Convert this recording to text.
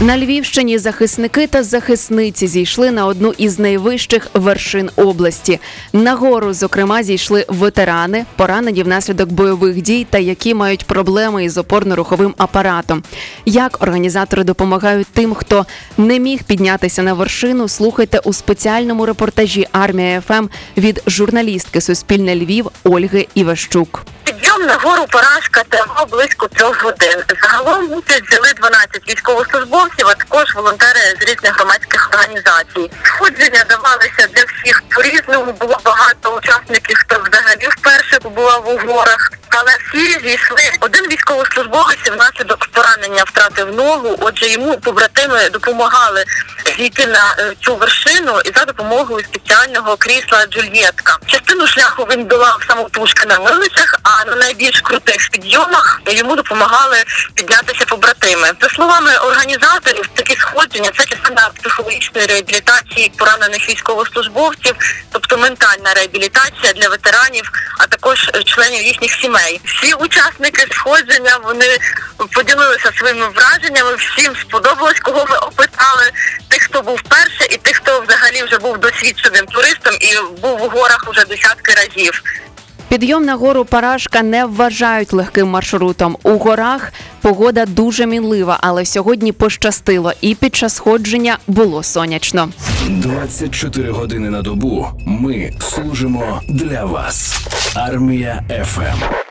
На Львівщині захисники та захисниці зійшли на одну із найвищих вершин області. На гору, зокрема, зійшли ветерани, поранені внаслідок бойових дій та які мають проблеми із опорно-руховим апаратом. Як організатори допомагають тим, хто не міг піднятися на вершину, слухайте у спеціальному репортажі Армія ФМ від журналістки Суспільне Львів Ольги Іващук. Підйом на гору поразка тривав близько трьох годин. Загалом взяли 12 військовослужбовців, а також волонтери з різних громадських організацій. Сходження давалися для всіх по-різному. Було багато учасників, хто взагалі вперше побував у горах. Але всі зійшли. Один військовослужбовець внаслідок поранення втратив ногу. Отже, йому побратими допомагали зійти на е, цю вершину і за допомогою спеціального крісла Джульєтка. Частину шляху він долав самотужки на милицях, а на найбільш крутих підйомах йому допомагали піднятися побратими. За словами організаторів, такі сходження це частина психологічної реабілітації поранених військовослужбовців, тобто ментальна реабілітація для ветеранів, а також членів їхніх сімей. Всі учасники сходження вони поділилися своїми враженнями. Всім сподобалось, кого ми був перше, і тих, хто взагалі вже був досвідченим туристом і був у горах уже десятки разів. Підйом на гору Парашка не вважають легким маршрутом. У горах погода дуже мінлива, але сьогодні пощастило, і під час сходження було сонячно. 24 години на добу ми служимо для вас. Армія ФМ.